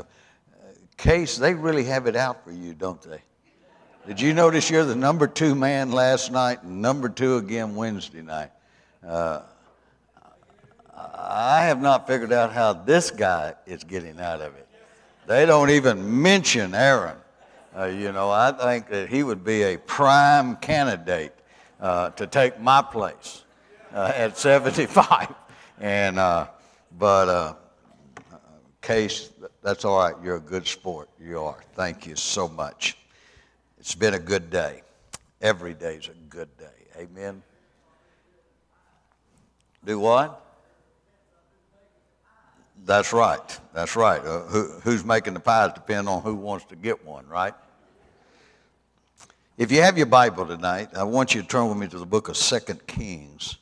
Uh, Case, they really have it out for you, don't they? Did you notice you're the number two man last night and number two again Wednesday night? Uh, I have not figured out how this guy is getting out of it. They don't even mention Aaron. Uh, you know, I think that he would be a prime candidate uh, to take my place uh, at 75. And, uh, but, Case, that's all right. You're a good sport. You are. Thank you so much. It's been a good day. Every day's a good day. Amen. Do what? That's right. That's right. Uh, who, who's making the pies depend on who wants to get one, right? If you have your Bible tonight, I want you to turn with me to the book of Second Kings.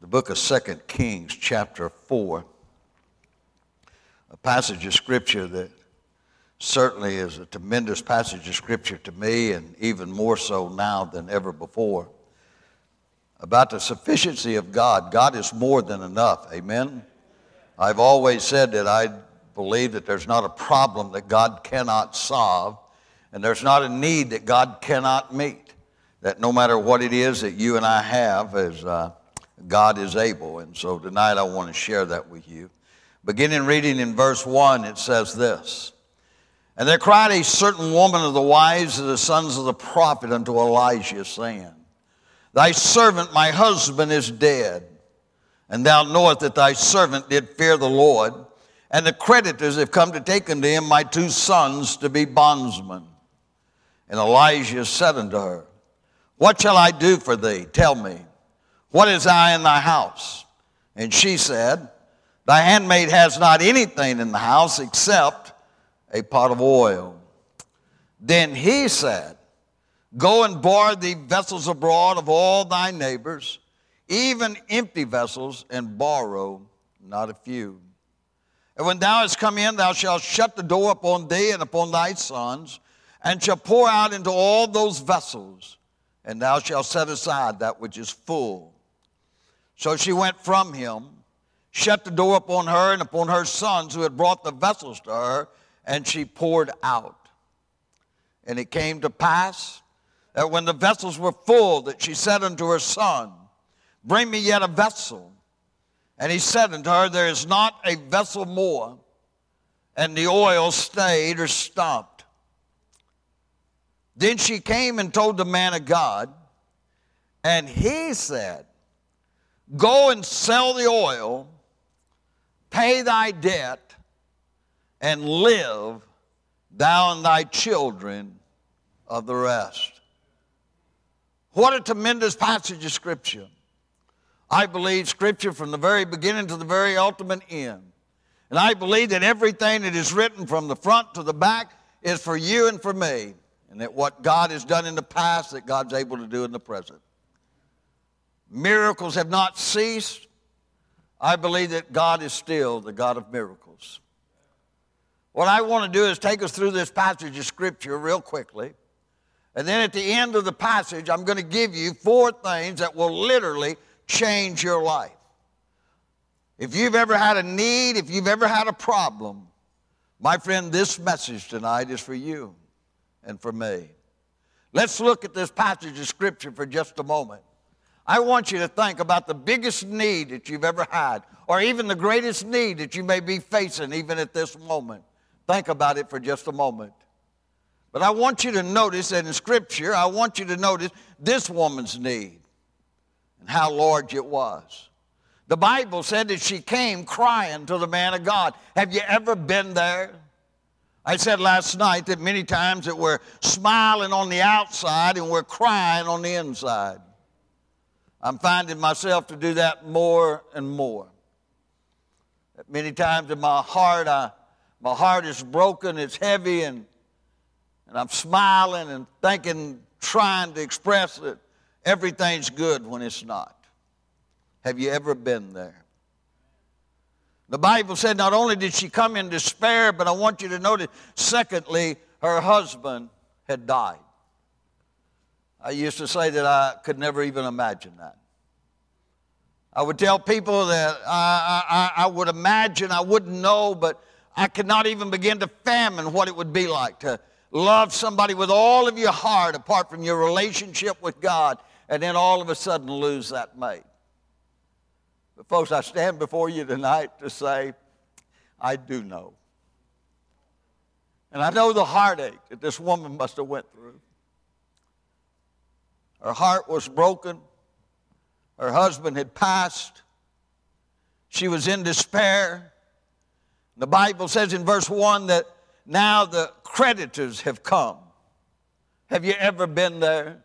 The book of Second Kings, chapter 4. A passage of scripture that certainly is a tremendous passage of scripture to me, and even more so now than ever before. About the sufficiency of God. God is more than enough. Amen. I've always said that I believe that there's not a problem that God cannot solve, and there's not a need that God cannot meet. That no matter what it is that you and I have, as uh, God is able. And so tonight I want to share that with you. Beginning reading in verse 1, it says this And there cried a certain woman of the wives of the sons of the prophet unto Elisha, saying, Thy servant, my husband, is dead and thou knowest that thy servant did fear the Lord, and the creditors have come to take unto him my two sons to be bondsmen. And Elisha said unto her, What shall I do for thee? Tell me. What is I in thy house? And she said, Thy handmaid has not anything in the house except a pot of oil. Then he said, Go and borrow the vessels abroad of all thy neighbors even empty vessels, and borrow not a few. And when thou hast come in, thou shalt shut the door upon thee and upon thy sons, and shalt pour out into all those vessels, and thou shalt set aside that which is full. So she went from him, shut the door upon her and upon her sons who had brought the vessels to her, and she poured out. And it came to pass that when the vessels were full, that she said unto her son, Bring me yet a vessel. And he said unto her, There is not a vessel more. And the oil stayed or stopped. Then she came and told the man of God, and he said, Go and sell the oil, pay thy debt, and live, thou and thy children of the rest. What a tremendous passage of Scripture. I believe Scripture from the very beginning to the very ultimate end. And I believe that everything that is written from the front to the back is for you and for me. And that what God has done in the past, that God's able to do in the present. Miracles have not ceased. I believe that God is still the God of miracles. What I want to do is take us through this passage of Scripture real quickly. And then at the end of the passage, I'm going to give you four things that will literally change your life. If you've ever had a need, if you've ever had a problem, my friend, this message tonight is for you and for me. Let's look at this passage of Scripture for just a moment. I want you to think about the biggest need that you've ever had, or even the greatest need that you may be facing even at this moment. Think about it for just a moment. But I want you to notice that in Scripture, I want you to notice this woman's need and how large it was. The Bible said that she came crying to the man of God. Have you ever been there? I said last night that many times that we're smiling on the outside and we're crying on the inside. I'm finding myself to do that more and more. Many times in my heart, I, my heart is broken, it's heavy, and, and I'm smiling and thinking, trying to express that Everything's good when it's not. Have you ever been there? The Bible said not only did she come in despair, but I want you to notice, secondly, her husband had died. I used to say that I could never even imagine that. I would tell people that I, I, I would imagine, I wouldn't know, but I could not even begin to fathom what it would be like to love somebody with all of your heart apart from your relationship with God and then all of a sudden lose that mate. But, folks, I stand before you tonight to say, I do know. And I know the heartache that this woman must have went through. Her heart was broken. Her husband had passed. She was in despair. The Bible says in verse 1 that now the creditors have come. Have you ever been there?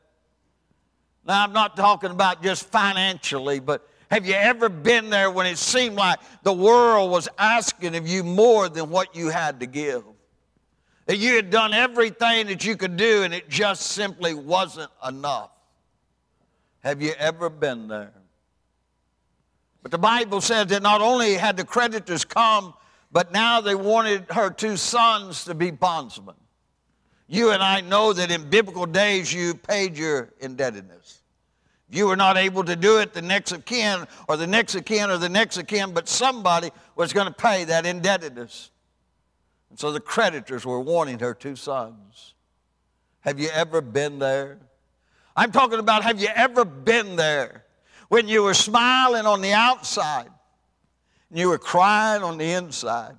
Now, I'm not talking about just financially, but have you ever been there when it seemed like the world was asking of you more than what you had to give? That you had done everything that you could do and it just simply wasn't enough. Have you ever been there? But the Bible says that not only had the creditors come, but now they wanted her two sons to be bondsmen. You and I know that in biblical days you paid your indebtedness. If you were not able to do it, the next of kin or the next of kin or the next of kin, but somebody was going to pay that indebtedness. And so the creditors were wanting her two sons. Have you ever been there? I'm talking about have you ever been there when you were smiling on the outside and you were crying on the inside?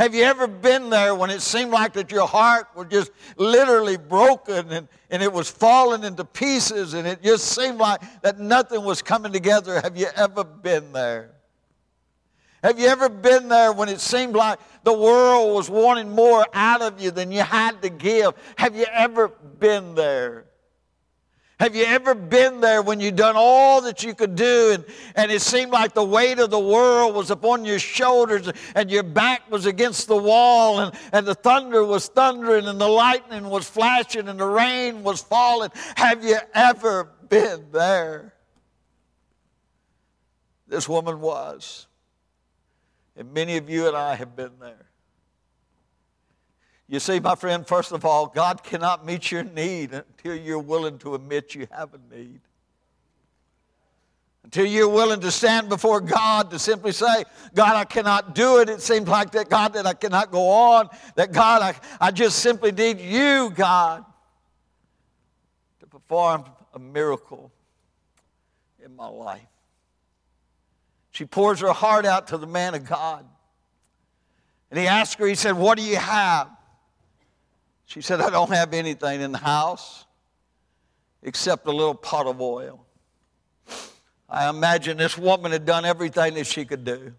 Have you ever been there when it seemed like that your heart was just literally broken and, and it was falling into pieces and it just seemed like that nothing was coming together? Have you ever been there? Have you ever been there when it seemed like the world was wanting more out of you than you had to give? Have you ever been there? Have you ever been there when you've done all that you could do and, and it seemed like the weight of the world was upon your shoulders and your back was against the wall and, and the thunder was thundering and the lightning was flashing and the rain was falling? Have you ever been there? This woman was. And many of you and I have been there. You see, my friend, first of all, God cannot meet your need until you're willing to admit you have a need. Until you're willing to stand before God to simply say, God, I cannot do it. It seems like that, God, that I cannot go on. That, God, I, I just simply need you, God, to perform a miracle in my life. She pours her heart out to the man of God. And he asked her, he said, What do you have? She said, I don't have anything in the house except a little pot of oil. I imagine this woman had done everything that she could do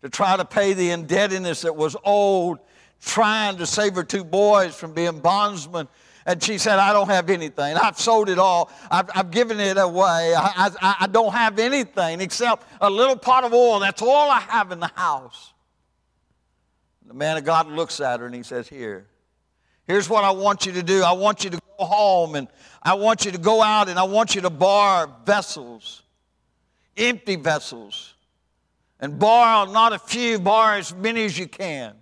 to try to pay the indebtedness that was owed, trying to save her two boys from being bondsmen. And she said, I don't have anything. I've sold it all. I've, I've given it away. I, I, I don't have anything except a little pot of oil. That's all I have in the house. The man of God looks at her and he says, Here, Here's what I want you to do I want you to go home and I want you to go out and I want you to borrow vessels, empty vessels, and borrow not a few, borrow as many as you can.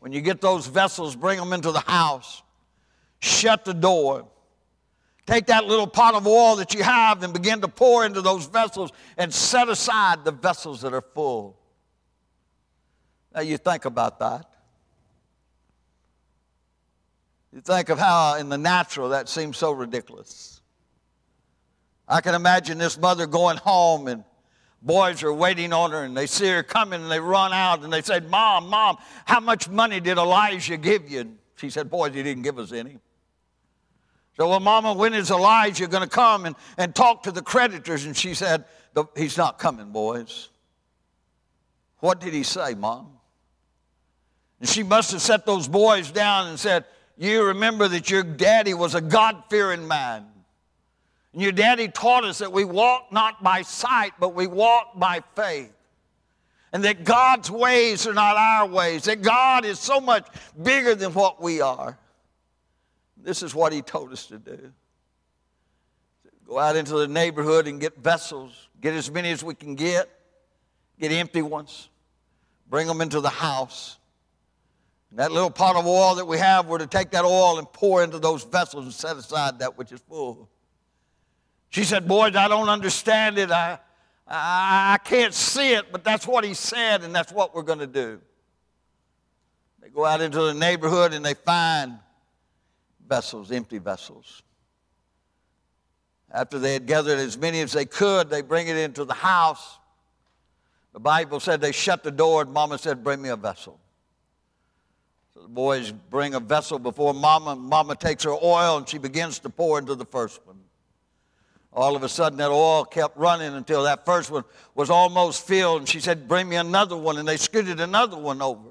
When you get those vessels, bring them into the house, shut the door. Take that little pot of oil that you have and begin to pour into those vessels and set aside the vessels that are full. Now, you think about that. You think of how in the natural that seems so ridiculous. I can imagine this mother going home and boys are waiting on her and they see her coming and they run out and they say, Mom, Mom, how much money did Elisha give you? And she said, Boys, he didn't give us any. So, well, Mama, when is Elisha going to come and, and talk to the creditors? And she said, He's not coming, boys. What did he say, Mom? And she must have set those boys down and said, you remember that your daddy was a God fearing man. And your daddy taught us that we walk not by sight, but we walk by faith. And that God's ways are not our ways, that God is so much bigger than what we are. This is what he told us to do. Go out into the neighborhood and get vessels, get as many as we can get, get empty ones, bring them into the house that little pot of oil that we have, we're to take that oil and pour into those vessels and set aside that which is full. She said, Boys, I don't understand it. I, I, I can't see it, but that's what he said, and that's what we're going to do. They go out into the neighborhood and they find vessels, empty vessels. After they had gathered as many as they could, they bring it into the house. The Bible said they shut the door, and Mama said, Bring me a vessel. The boys bring a vessel before Mama. Mama takes her oil and she begins to pour into the first one. All of a sudden, that oil kept running until that first one was almost filled. And she said, Bring me another one. And they scooted another one over.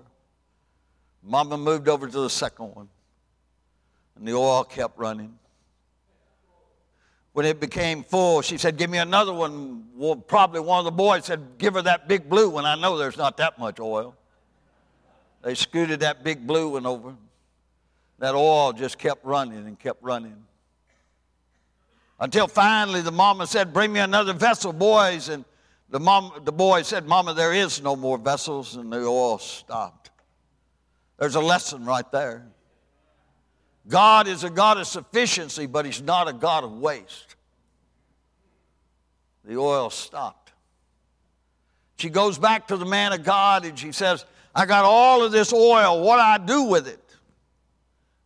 Mama moved over to the second one. And the oil kept running. When it became full, she said, Give me another one. Well, probably one of the boys said, Give her that big blue one. I know there's not that much oil. They scooted that big blue one over. That oil just kept running and kept running. Until finally the mama said, Bring me another vessel, boys. And the, mom, the boy said, Mama, there is no more vessels. And the oil stopped. There's a lesson right there. God is a God of sufficiency, but He's not a God of waste. The oil stopped. She goes back to the man of God and she says, I got all of this oil. What do I do with it?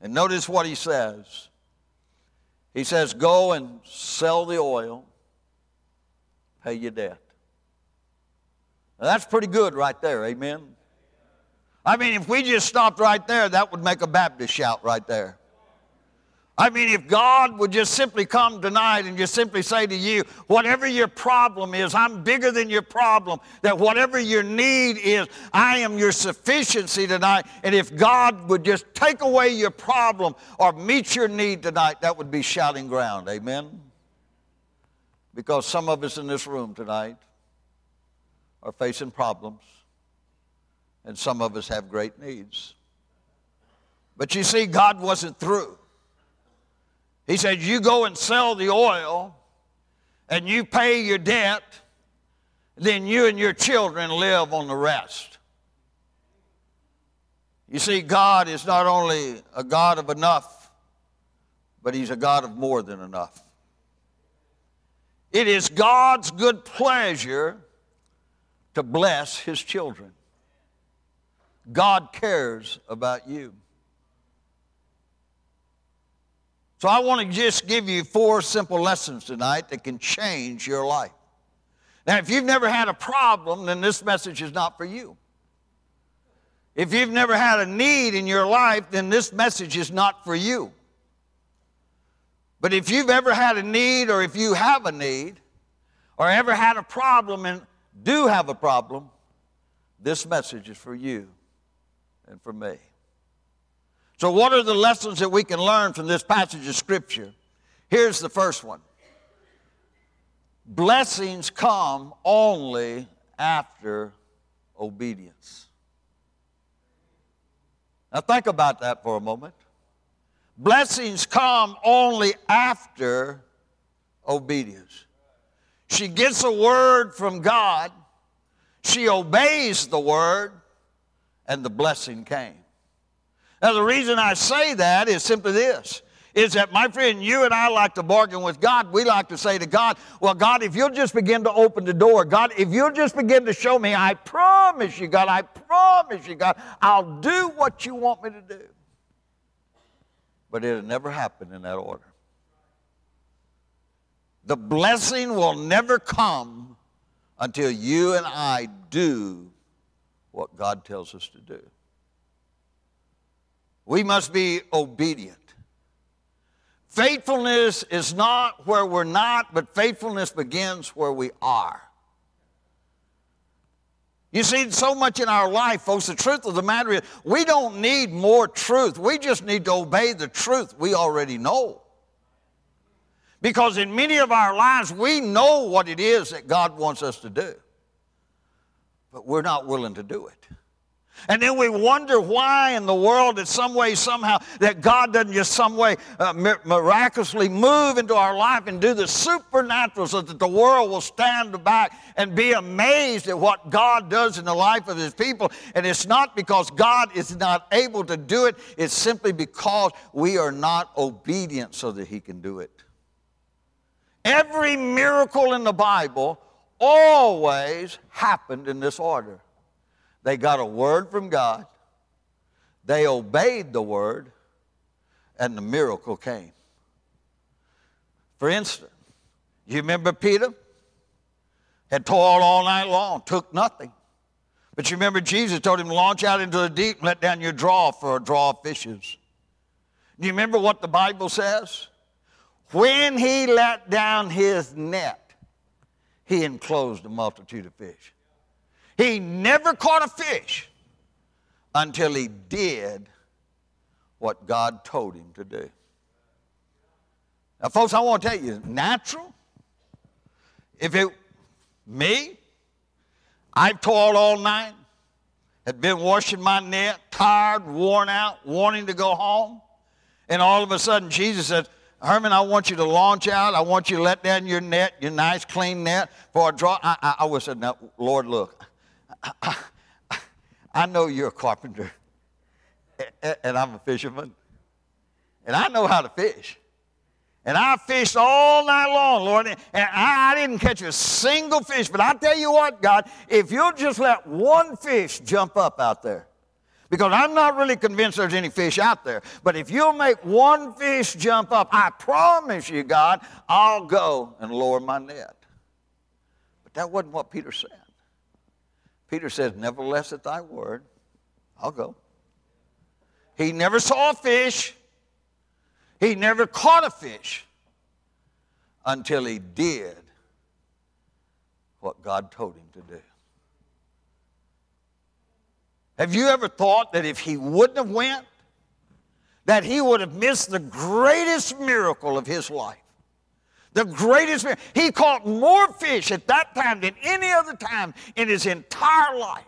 And notice what he says. He says, Go and sell the oil, pay your debt. Now, that's pretty good right there, amen? I mean, if we just stopped right there, that would make a Baptist shout right there. I mean, if God would just simply come tonight and just simply say to you, whatever your problem is, I'm bigger than your problem, that whatever your need is, I am your sufficiency tonight. And if God would just take away your problem or meet your need tonight, that would be shouting ground. Amen? Because some of us in this room tonight are facing problems, and some of us have great needs. But you see, God wasn't through. He said, You go and sell the oil and you pay your debt, then you and your children live on the rest. You see, God is not only a God of enough, but He's a God of more than enough. It is God's good pleasure to bless His children. God cares about you. So I want to just give you four simple lessons tonight that can change your life. Now, if you've never had a problem, then this message is not for you. If you've never had a need in your life, then this message is not for you. But if you've ever had a need, or if you have a need, or ever had a problem and do have a problem, this message is for you and for me. So, what are the lessons that we can learn from this passage of Scripture? Here's the first one Blessings come only after obedience. Now, think about that for a moment. Blessings come only after obedience. She gets a word from God, she obeys the word, and the blessing came. Now, the reason I say that is simply this is that, my friend, you and I like to bargain with God. We like to say to God, Well, God, if you'll just begin to open the door, God, if you'll just begin to show me, I promise you, God, I promise you, God, I'll do what you want me to do. But it'll never happen in that order. The blessing will never come until you and I do what God tells us to do. We must be obedient. Faithfulness is not where we're not, but faithfulness begins where we are. You see, so much in our life, folks, the truth of the matter is we don't need more truth. We just need to obey the truth we already know. Because in many of our lives, we know what it is that God wants us to do, but we're not willing to do it. And then we wonder why in the world that some way, somehow, that God doesn't just some way uh, miraculously move into our life and do the supernatural so that the world will stand back and be amazed at what God does in the life of His people. And it's not because God is not able to do it, it's simply because we are not obedient so that He can do it. Every miracle in the Bible always happened in this order. They got a word from God. They obeyed the word, and the miracle came. For instance, you remember Peter? Had toiled all night long, took nothing. But you remember Jesus told him, launch out into the deep and let down your draw for a draw of fishes. Do you remember what the Bible says? When he let down his net, he enclosed a multitude of fish. He never caught a fish until he did what God told him to do. Now, folks, I want to tell you, natural, if it, me, I've toiled all night, had been washing my net, tired, worn out, wanting to go home, and all of a sudden Jesus says, Herman, I want you to launch out. I want you to let down your net, your nice clean net for a draw. I, I, I would said, Lord, look, I, I know you're a carpenter, and I'm a fisherman, and I know how to fish. And I fished all night long, Lord, and I didn't catch a single fish. But I tell you what, God, if you'll just let one fish jump up out there, because I'm not really convinced there's any fish out there, but if you'll make one fish jump up, I promise you, God, I'll go and lower my net. But that wasn't what Peter said. Peter says, Nevertheless, at thy word, I'll go. He never saw a fish. He never caught a fish until he did what God told him to do. Have you ever thought that if he wouldn't have went, that he would have missed the greatest miracle of his life? The greatest miracle. He caught more fish at that time than any other time in his entire life.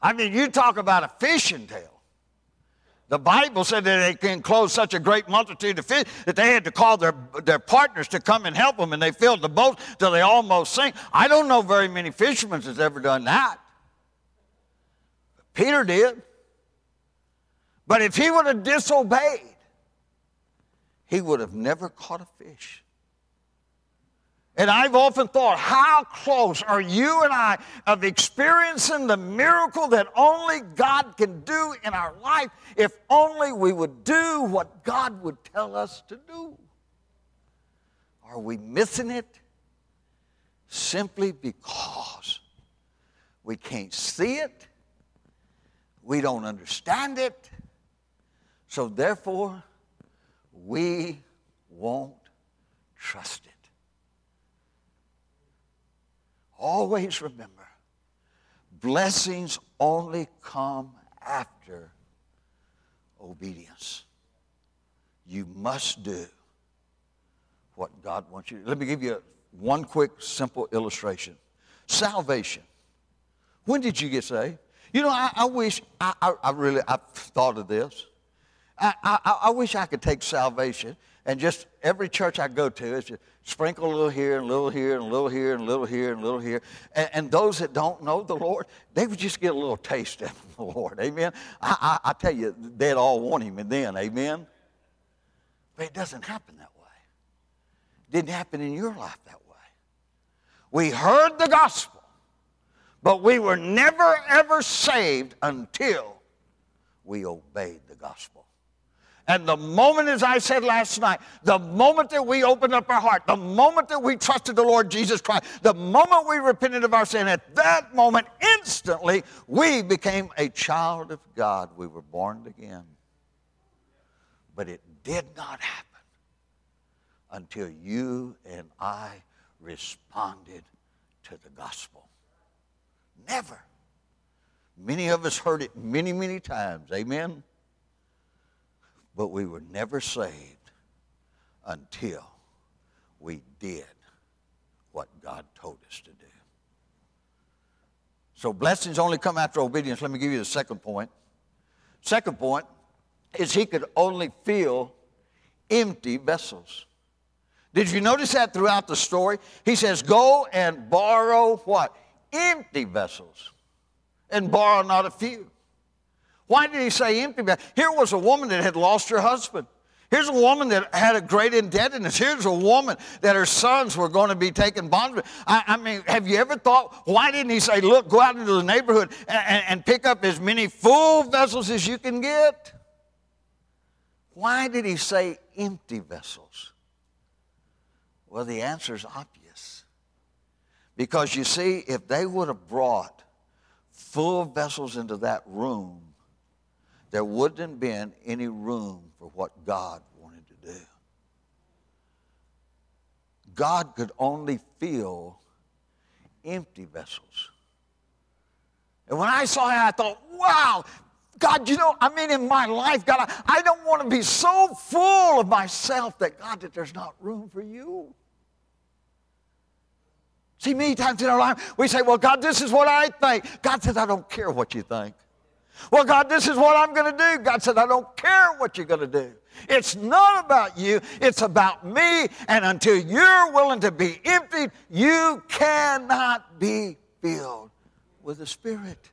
I mean, you talk about a fishing tale. The Bible said that they can close such a great multitude of fish that they had to call their, their partners to come and help them, and they filled the boat till they almost sank. I don't know very many fishermen that's ever done that. Peter did. But if he would have disobeyed, he would have never caught a fish. And I've often thought, how close are you and I of experiencing the miracle that only God can do in our life if only we would do what God would tell us to do? Are we missing it simply because we can't see it? We don't understand it. So therefore, we won't trust it. Always remember blessings only come after obedience. You must do what God wants you to. Let me give you one quick, simple illustration. Salvation. When did you get saved? You know, I, I wish, I, I, I, really, I've thought of this. I, I, I wish I could take salvation and just every church I go to is just sprinkle a little here and a little here and a little here and a little here and a little here. And, and those that don't know the Lord, they would just get a little taste of the Lord. Amen. I, I, I tell you, they'd all want Him and then. Amen. But it doesn't happen that way. It didn't happen in your life that way. We heard the gospel, but we were never ever saved until we obeyed the gospel. And the moment, as I said last night, the moment that we opened up our heart, the moment that we trusted the Lord Jesus Christ, the moment we repented of our sin, at that moment, instantly, we became a child of God. We were born again. But it did not happen until you and I responded to the gospel. Never. Many of us heard it many, many times. Amen but we were never saved until we did what God told us to do. So blessings only come after obedience. Let me give you the second point. Second point is he could only fill empty vessels. Did you notice that throughout the story? He says, Go and borrow what? Empty vessels. And borrow not a few. Why did he say empty? Here was a woman that had lost her husband. Here's a woman that had a great indebtedness. Here's a woman that her sons were going to be taken bondage. I, I mean, have you ever thought, why didn't he say, look, go out into the neighborhood and, and, and pick up as many full vessels as you can get? Why did he say empty vessels? Well, the answer is obvious. Because you see, if they would have brought full vessels into that room, there wouldn't have been any room for what God wanted to do. God could only fill empty vessels. And when I saw that, I thought, wow, God, you know, I mean, in my life, God, I, I don't want to be so full of myself that, God, that there's not room for you. See, many times in our life, we say, Well, God, this is what I think. God says, I don't care what you think. Well, God, this is what I'm going to do. God said, I don't care what you're going to do. It's not about you, it's about me. And until you're willing to be emptied, you cannot be filled with the Spirit.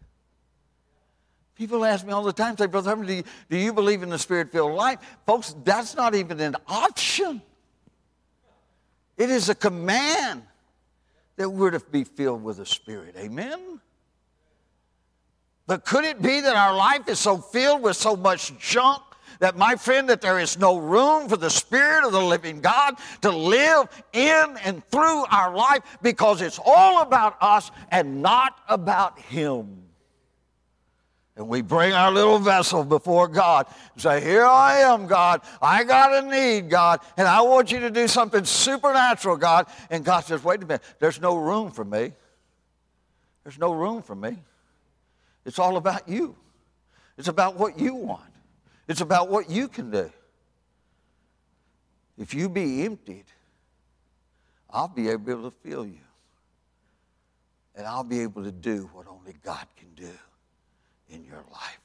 People ask me all the time, say, Brother Herman, do you, do you believe in the Spirit filled life? Folks, that's not even an option. It is a command that we're to be filled with the Spirit. Amen? But could it be that our life is so filled with so much junk that, my friend, that there is no room for the Spirit of the living God to live in and through our life because it's all about us and not about Him? And we bring our little vessel before God and say, Here I am, God. I got a need, God. And I want you to do something supernatural, God. And God says, Wait a minute. There's no room for me. There's no room for me. It's all about you. It's about what you want. It's about what you can do. If you be emptied, I'll be able to fill you. And I'll be able to do what only God can do in your life.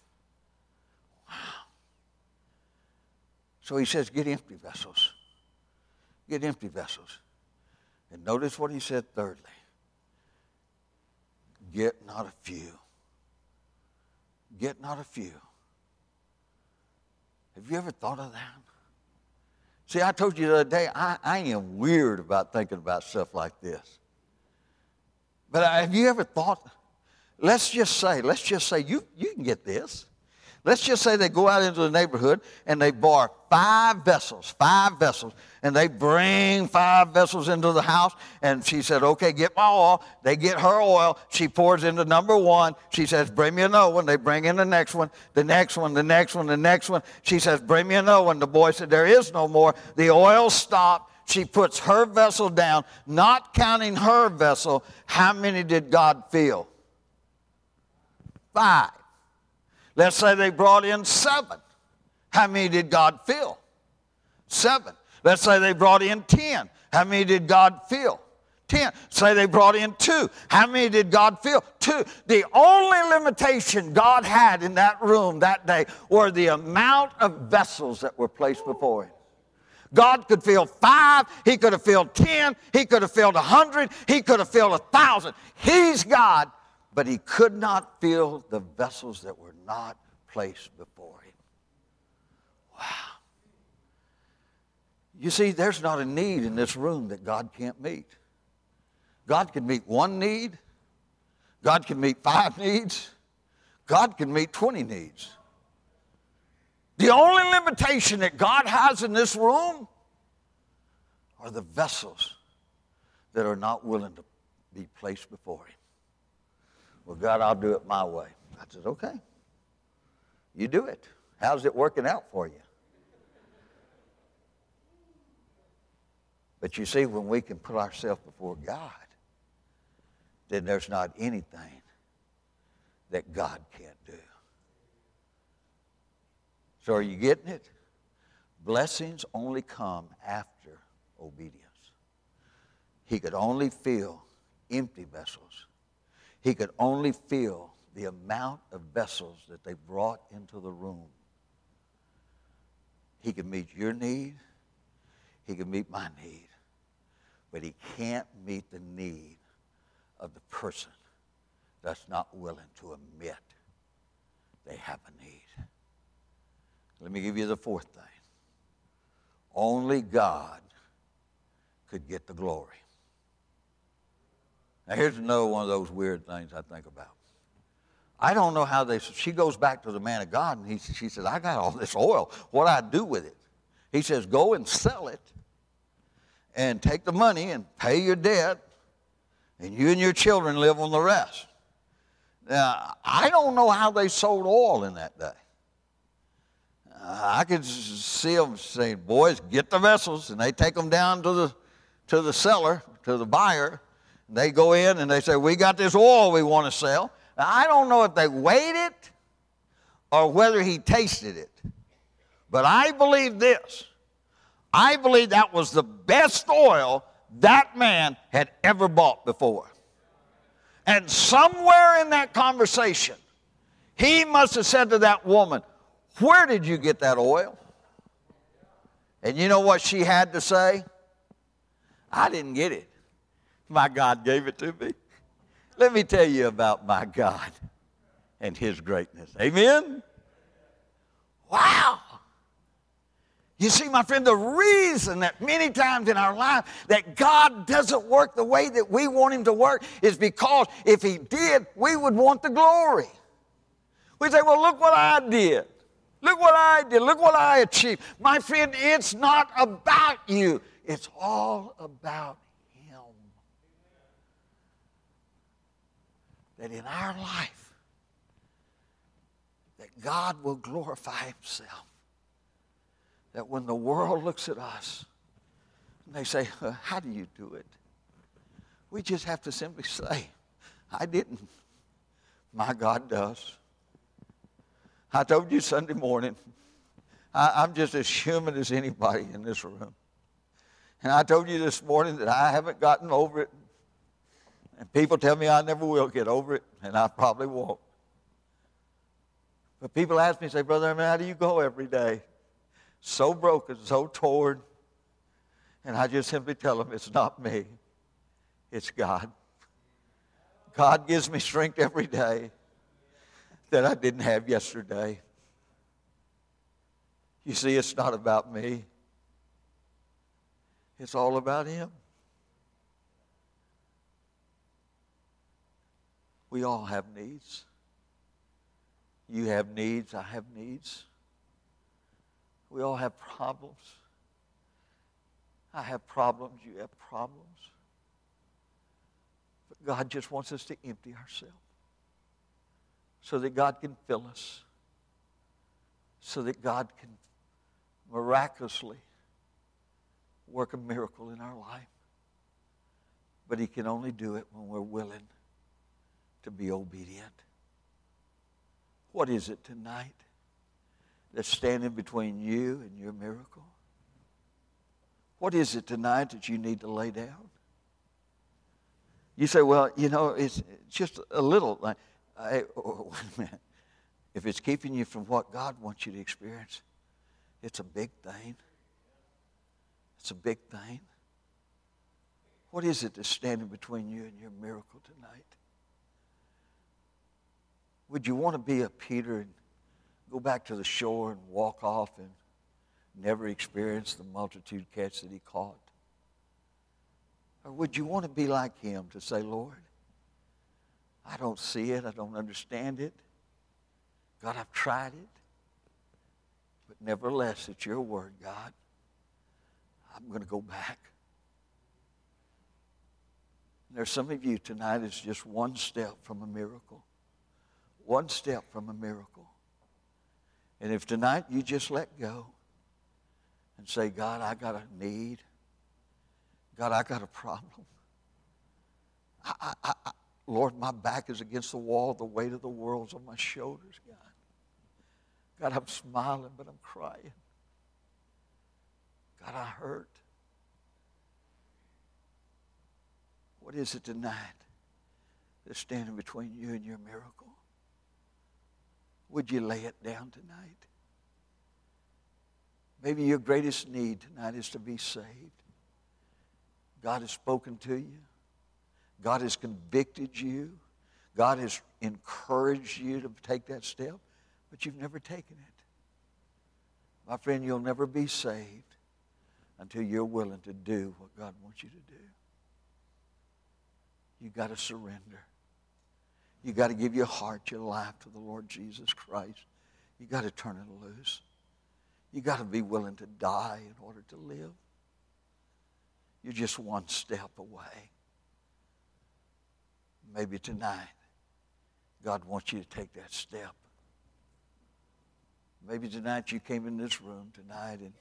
Wow. So he says, get empty vessels. Get empty vessels. And notice what he said thirdly get not a few. Get not a few. Have you ever thought of that? See, I told you the other day, I, I am weird about thinking about stuff like this. But have you ever thought, let's just say, let's just say, you, you can get this. Let's just say they go out into the neighborhood and they borrow five vessels, five vessels, and they bring five vessels into the house. And she said, Okay, get my oil. They get her oil. She pours into number one. She says, Bring me another one. They bring in the next one, the next one, the next one, the next one. She says, Bring me another one. The boy said, There is no more. The oil stopped. She puts her vessel down, not counting her vessel. How many did God fill? Five. Let's say they brought in seven. How many did God fill? Seven. Let's say they brought in ten. How many did God fill? Ten. Say they brought in two. How many did God fill? Two. The only limitation God had in that room that day were the amount of vessels that were placed before him. God could fill five, He could have filled ten, He could have filled a hundred, He could have filled a thousand. He's God, but he could not fill the vessels that were not placed before him. Wow. You see, there's not a need in this room that God can't meet. God can meet one need, God can meet five needs, God can meet 20 needs. The only limitation that God has in this room are the vessels that are not willing to be placed before Him. Well, God, I'll do it my way. I said, okay. You do it. How's it working out for you? But you see, when we can put ourselves before God, then there's not anything that God can't do. So are you getting it? Blessings only come after obedience. He could only fill empty vessels he could only fill the amount of vessels that they brought into the room. He could meet your need, he could meet my need, but he can't meet the need of the person that's not willing to admit they have a need. Let me give you the fourth thing. Only God could get the glory. Now, here's another one of those weird things I think about. I don't know how they, she goes back to the man of God and he, she says, I got all this oil. What do I do with it? He says, go and sell it and take the money and pay your debt and you and your children live on the rest. Now, I don't know how they sold oil in that day. I could see them saying, boys, get the vessels. And they take them down to the, to the seller, to the buyer. They go in and they say, we got this oil we want to sell. Now, I don't know if they weighed it or whether he tasted it. But I believe this. I believe that was the best oil that man had ever bought before. And somewhere in that conversation, he must have said to that woman, Where did you get that oil? And you know what she had to say? I didn't get it. My God gave it to me. Let me tell you about my God and his greatness. Amen? Wow. You see, my friend, the reason that many times in our life that God doesn't work the way that we want Him to work is because if He did, we would want the glory. We say, well, look what I did. Look what I did. Look what I achieved. My friend, it's not about you, it's all about Him. That in our life, that God will glorify Himself that when the world looks at us and they say, How do you do it? We just have to simply say, I didn't. My God does. I told you Sunday morning, I, am just as human as anybody in this room. And I told you this morning that I haven't gotten over it. And people tell me I never will get over it, and I probably won't. But people ask me, say, Brother, I mean, how do you go every day? So broken, so torn. And I just simply tell them it's not me, it's God. God gives me strength every day that I didn't have yesterday. You see, it's not about me, it's all about Him. We all have needs. You have needs, I have needs. We all have problems. I have problems. You have problems. But God just wants us to empty ourselves so that God can fill us, so that God can miraculously work a miracle in our life. But He can only do it when we're willing to be obedient. What is it tonight? That's standing between you and your miracle? What is it tonight that you need to lay down? You say, well, you know, it's just a little. Like, hey, oh, wait a minute. If it's keeping you from what God wants you to experience, it's a big thing. It's a big thing. What is it that's standing between you and your miracle tonight? Would you want to be a Peter and go back to the shore and walk off and never experience the multitude catch that he caught? Or would you want to be like him to say, Lord, I don't see it, I don't understand it. God, I've tried it. But nevertheless, it's your word, God. I'm going to go back. And there's some of you tonight is just one step from a miracle. One step from a miracle. And if tonight you just let go and say, God, I got a need. God, I got a problem. I, I, I, Lord, my back is against the wall. The weight of the world's on my shoulders, God. God, I'm smiling, but I'm crying. God, I hurt. What is it tonight that's standing between you and your miracle? Would you lay it down tonight? Maybe your greatest need tonight is to be saved. God has spoken to you. God has convicted you. God has encouraged you to take that step, but you've never taken it. My friend, you'll never be saved until you're willing to do what God wants you to do. You've got to surrender. You got to give your heart, your life to the Lord Jesus Christ. You got to turn it loose. You got to be willing to die in order to live. You're just one step away. Maybe tonight, God wants you to take that step. Maybe tonight you came in this room tonight and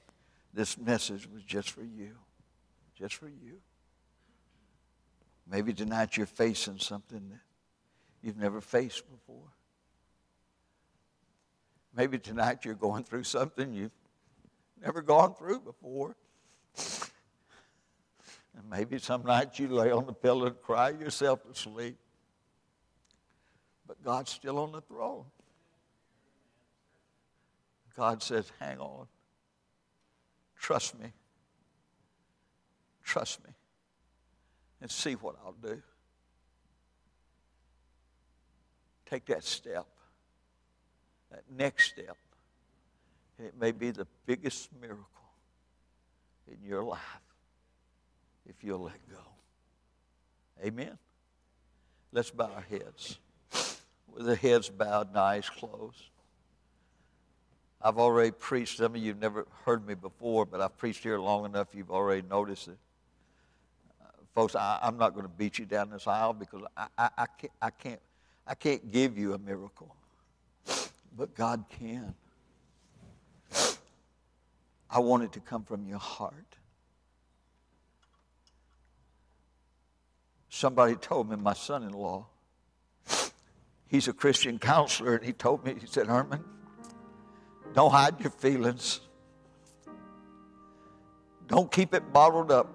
this message was just for you. Just for you. Maybe tonight you're facing something that you've never faced before. Maybe tonight you're going through something you've never gone through before. And maybe some nights you lay on the pillow and cry yourself to sleep. But God's still on the throne. God says, hang on. Trust me. Trust me. And see what I'll do. Take that step, that next step. And it may be the biggest miracle in your life if you'll let go. Amen. Let's bow our heads. With the heads bowed and eyes closed. I've already preached. Some of you have never heard me before, but I've preached here long enough you've already noticed it. Uh, folks, I, am not going to beat you down this aisle because I, I, I, can't, I, can't, I can't give you a miracle, but God can. I want it to come from your heart. Somebody told me, my son in law, he's a Christian counselor, and he told me, he said, Herman, don't hide your feelings. Don't keep it bottled up.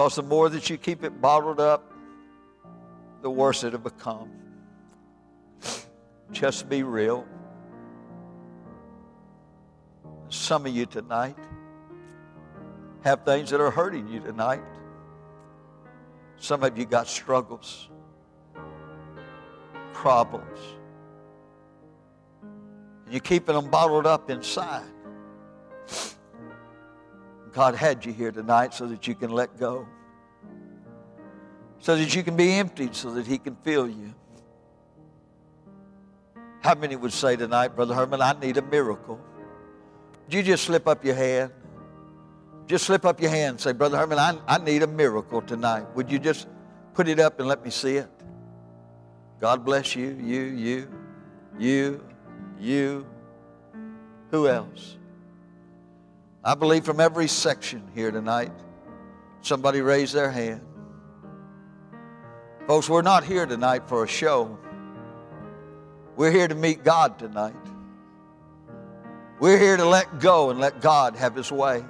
Because the more that you keep it bottled up, the worse it'll become. Just be real. Some of you tonight, have things that are hurting you tonight. Some of you got struggles, problems. And you're keeping them bottled up inside. God had you here tonight so that you can let go, so that you can be emptied, so that He can fill you. How many would say tonight, Brother Herman, I need a miracle? Would you just slip up your hand? Just slip up your hand and say, Brother Herman, I, I need a miracle tonight. Would you just put it up and let me see it? God bless you, you, you, you, you. Who else? I believe from every section here tonight, somebody raised their hand. Folks, we're not here tonight for a show. We're here to meet God tonight. We're here to let go and let God have His way.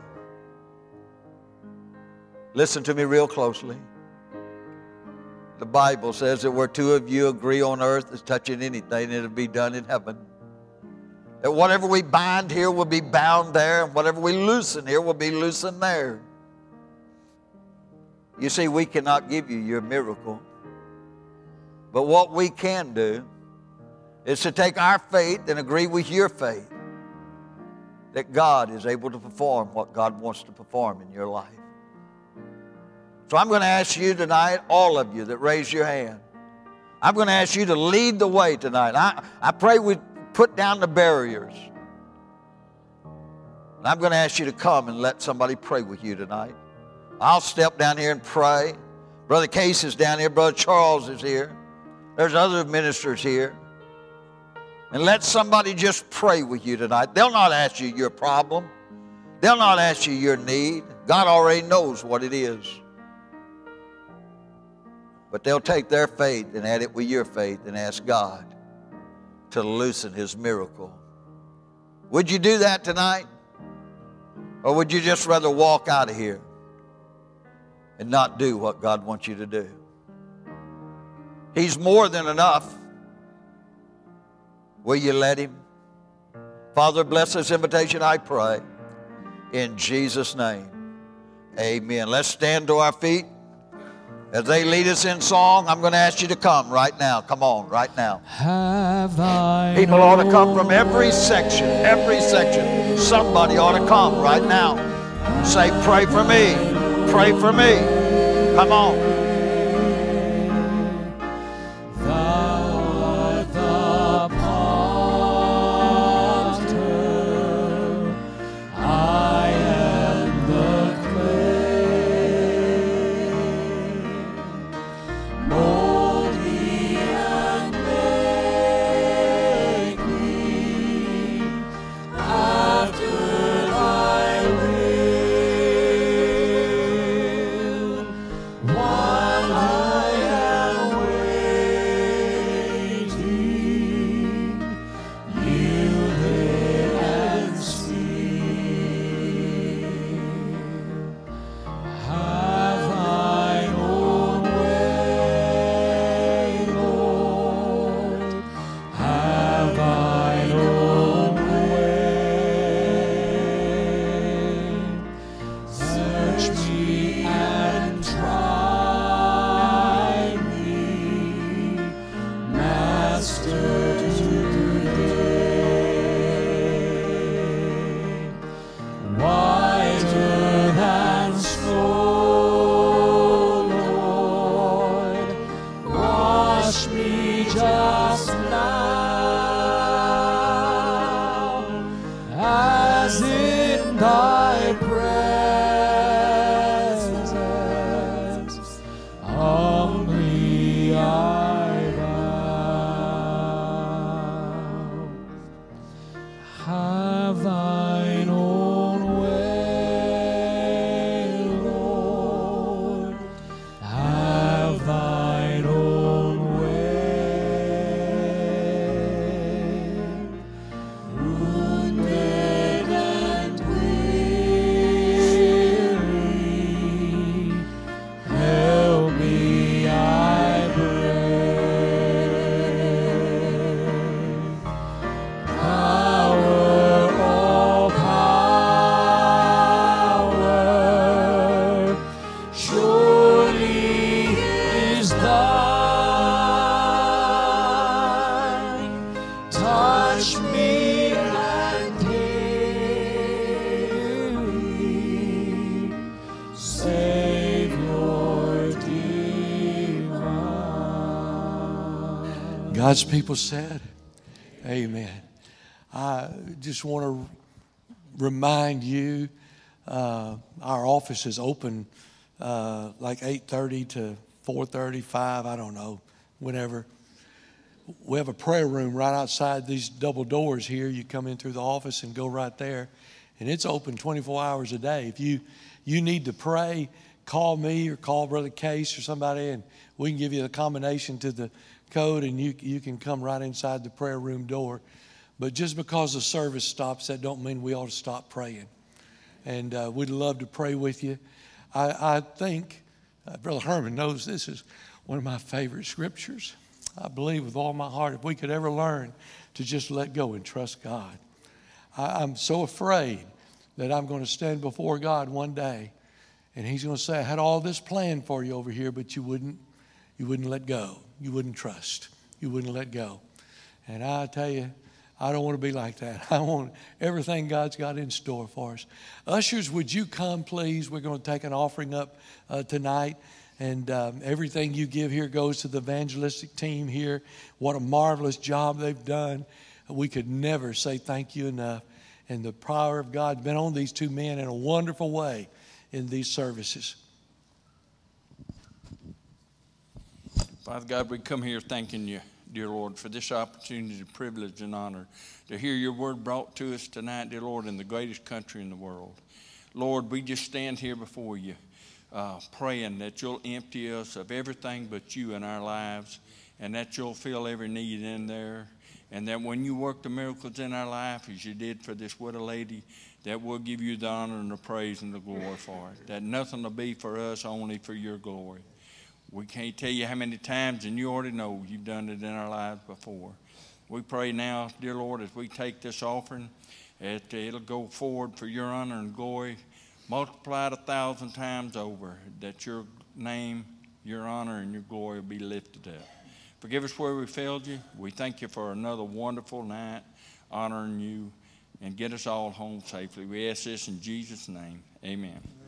Listen to me real closely. The Bible says that where two of you agree on earth is touching anything, it'll be done in heaven. That whatever we bind here will be bound there, and whatever we loosen here will be loosened there. You see, we cannot give you your miracle. But what we can do is to take our faith and agree with your faith that God is able to perform what God wants to perform in your life. So I'm going to ask you tonight, all of you that raise your hand, I'm going to ask you to lead the way tonight. I, I pray we put down the barriers. And I'm going to ask you to come and let somebody pray with you tonight. I'll step down here and pray. Brother Case is down here. Brother Charles is here. There's other ministers here. And let somebody just pray with you tonight. They'll not ask you your problem. They'll not ask you your need. God already knows what it is. But they'll take their faith and add it with your faith and ask God to loosen his miracle. Would you do that tonight? Or would you just rather walk out of here and not do what God wants you to do? He's more than enough. Will you let him? Father, bless this invitation, I pray. In Jesus' name, amen. Let's stand to our feet. As they lead us in song, I'm going to ask you to come right now. Come on, right now. People ought to come from every section, every section. Somebody ought to come right now. Say, pray for me. Pray for me. Come on. God's people said, Amen. I just want to remind you, uh, our office is open uh, like 8.30 to 4.30, 5, I don't know, whenever. We have a prayer room right outside these double doors here. You come in through the office and go right there. And it's open 24 hours a day. If you, you need to pray, call me or call Brother Case or somebody, and we can give you the combination to the code and you, you can come right inside the prayer room door. But just because the service stops, that don't mean we ought to stop praying. And uh, we'd love to pray with you. I, I think uh, Brother Herman knows this is one of my favorite scriptures. I believe with all my heart, if we could ever learn to just let go and trust God. I, I'm so afraid that I'm going to stand before God one day and He's going to say, I had all this planned for you over here, but you wouldn't, you wouldn't let go you wouldn't trust. You wouldn't let go. And I tell you, I don't want to be like that. I want everything God's got in store for us. Ushers, would you come, please? We're going to take an offering up uh, tonight. And um, everything you give here goes to the evangelistic team here. What a marvelous job they've done. We could never say thank you enough. And the power of God's been on these two men in a wonderful way in these services. Father God, we come here thanking you, dear Lord, for this opportunity, privilege, and honor to hear your word brought to us tonight, dear Lord, in the greatest country in the world. Lord, we just stand here before you, uh, praying that you'll empty us of everything but you in our lives, and that you'll fill every need in there, and that when you work the miracles in our life, as you did for this widow lady, that we'll give you the honor and the praise and the glory for it. That nothing will be for us, only for your glory. We can't tell you how many times, and you already know you've done it in our lives before. We pray now, dear Lord, as we take this offering, it, it'll go forward for your honor and glory, multiplied a thousand times over, that your name your honor and your glory will be lifted up. Forgive us where we failed you. We thank you for another wonderful night honoring you and get us all home safely. We ask this in Jesus' name. Amen.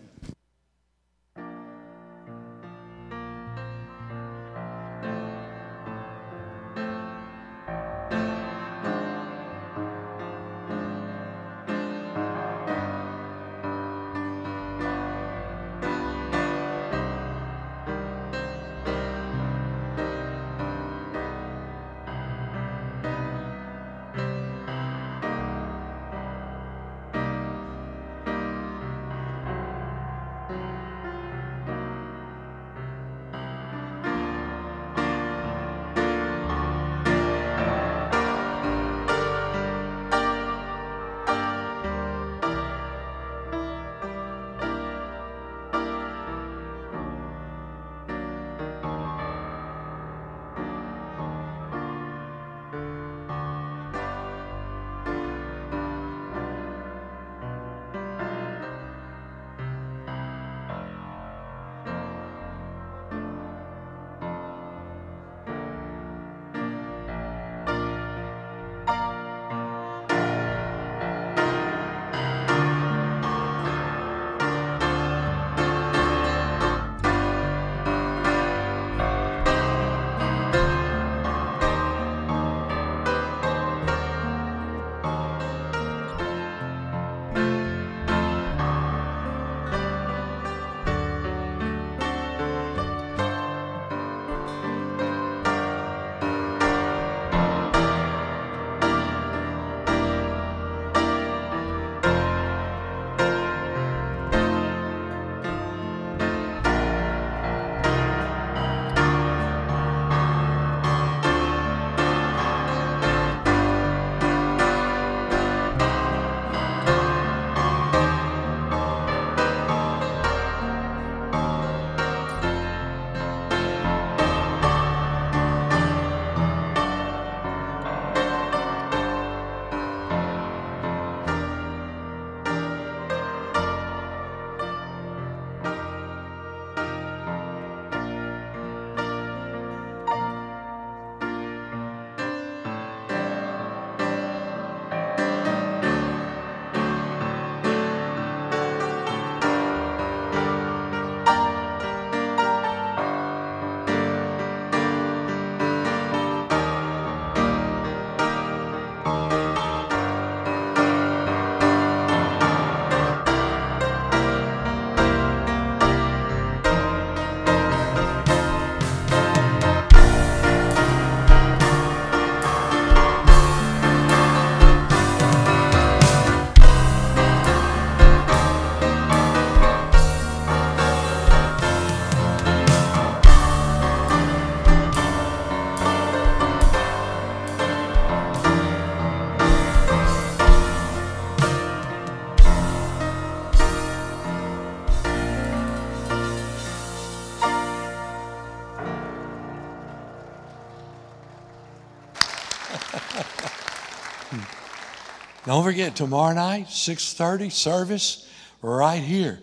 Don't forget tomorrow night, 6:30 service right here.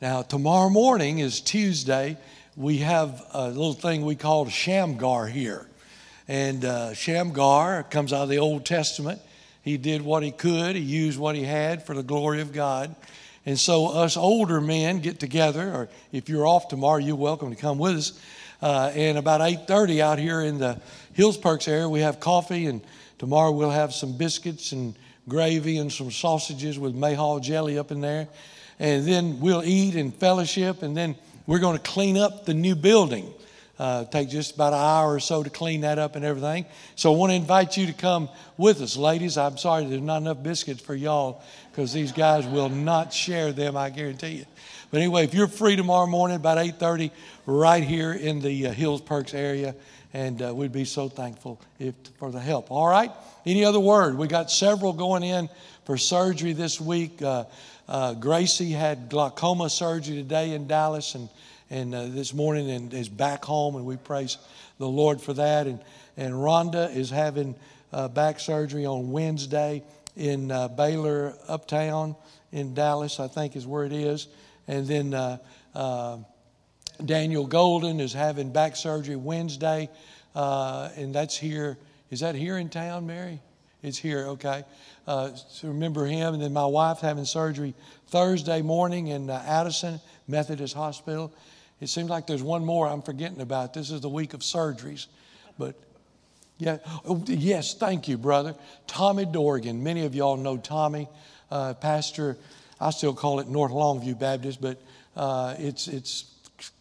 Now tomorrow morning is Tuesday. We have a little thing we call Shamgar here, and uh, Shamgar comes out of the Old Testament. He did what he could. He used what he had for the glory of God. And so us older men get together, or if you're off tomorrow, you're welcome to come with us. Uh, and about 8.30 out here in the Hills Perks area, we have coffee, and tomorrow we'll have some biscuits and gravy and some sausages with mayhaw jelly up in there. And then we'll eat and fellowship, and then we're going to clean up the new building. Uh, take just about an hour or so to clean that up and everything. So I want to invite you to come with us. Ladies, I'm sorry there's not enough biscuits for y'all because these guys will not share them, I guarantee you. But anyway, if you're free tomorrow morning about 8.30 right here in the uh, Hills Perks area, and uh, we'd be so thankful if, for the help. All right? Any other word? We got several going in for surgery this week. Uh, uh, Gracie had glaucoma surgery today in Dallas and, and uh, this morning and is back home, and we praise the Lord for that. And, and Rhonda is having uh, back surgery on Wednesday in Baylor Uptown in Dallas, I think is where it is. And then Daniel Golden is having back surgery Wednesday, uh, and that's here. Is that here in town, Mary? It's here, okay. Uh, so remember him. And then my wife having surgery Thursday morning in uh, Addison Methodist Hospital. It seems like there's one more I'm forgetting about. This is the week of surgeries. But yeah, oh, yes, thank you, brother. Tommy Dorgan. Many of y'all know Tommy, uh, pastor. I still call it North Longview Baptist, but uh, it's it's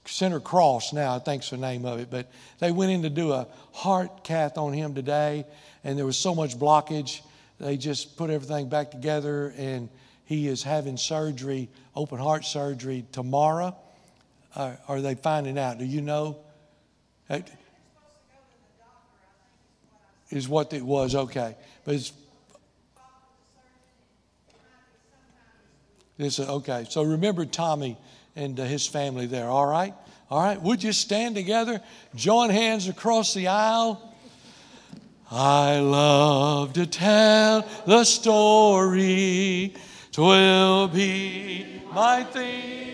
Center Cross now, I think's the name of it. But they went in to do a heart cath on him today, and there was so much blockage. They just put everything back together, and he is having surgery, open heart surgery tomorrow. Uh, are they finding out? Do you know? Is what it was okay, but it's this okay. So remember Tommy and uh, his family there. All right, all right. Would you stand together, join hands across the aisle? I love to tell the story. Twill be my theme